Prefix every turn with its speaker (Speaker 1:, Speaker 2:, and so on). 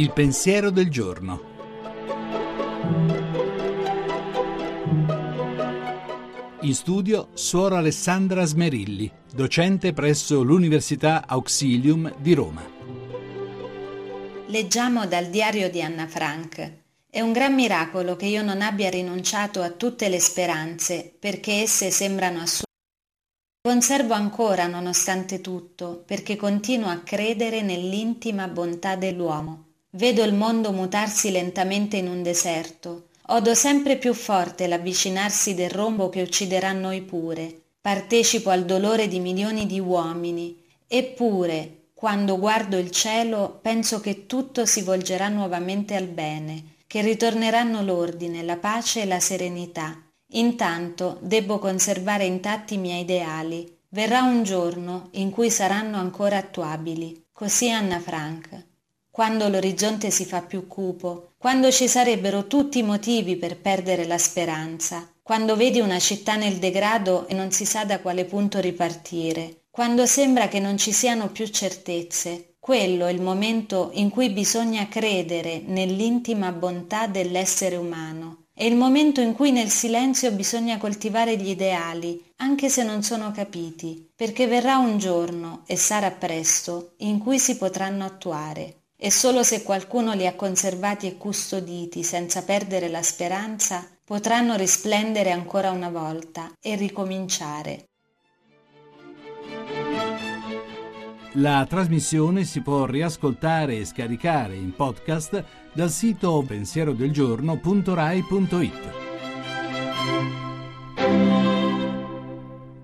Speaker 1: Il pensiero del giorno. In studio Suora Alessandra Smerilli, docente presso l'Università Auxilium di Roma.
Speaker 2: Leggiamo dal diario di Anna Frank. È un gran miracolo che io non abbia rinunciato a tutte le speranze, perché esse sembrano assurde. Conservo ancora, nonostante tutto, perché continuo a credere nell'intima bontà dell'uomo. Vedo il mondo mutarsi lentamente in un deserto. Odo sempre più forte l'avvicinarsi del rombo che ucciderà noi pure. Partecipo al dolore di milioni di uomini. Eppure, quando guardo il cielo, penso che tutto si volgerà nuovamente al bene, che ritorneranno l'ordine, la pace e la serenità Intanto debbo conservare intatti i miei ideali. Verrà un giorno in cui saranno ancora attuabili. Così Anna Frank. Quando l'orizzonte si fa più cupo, quando ci sarebbero tutti i motivi per perdere la speranza, quando vedi una città nel degrado e non si sa da quale punto ripartire, quando sembra che non ci siano più certezze, quello è il momento in cui bisogna credere nell'intima bontà dell'essere umano è il momento in cui nel silenzio bisogna coltivare gli ideali, anche se non sono capiti, perché verrà un giorno, e sarà presto, in cui si potranno attuare. E solo se qualcuno li ha conservati e custoditi senza perdere la speranza, potranno risplendere ancora una volta e ricominciare.
Speaker 1: La trasmissione si può riascoltare e scaricare in podcast dal sito pensierodelgiorno.rai.it.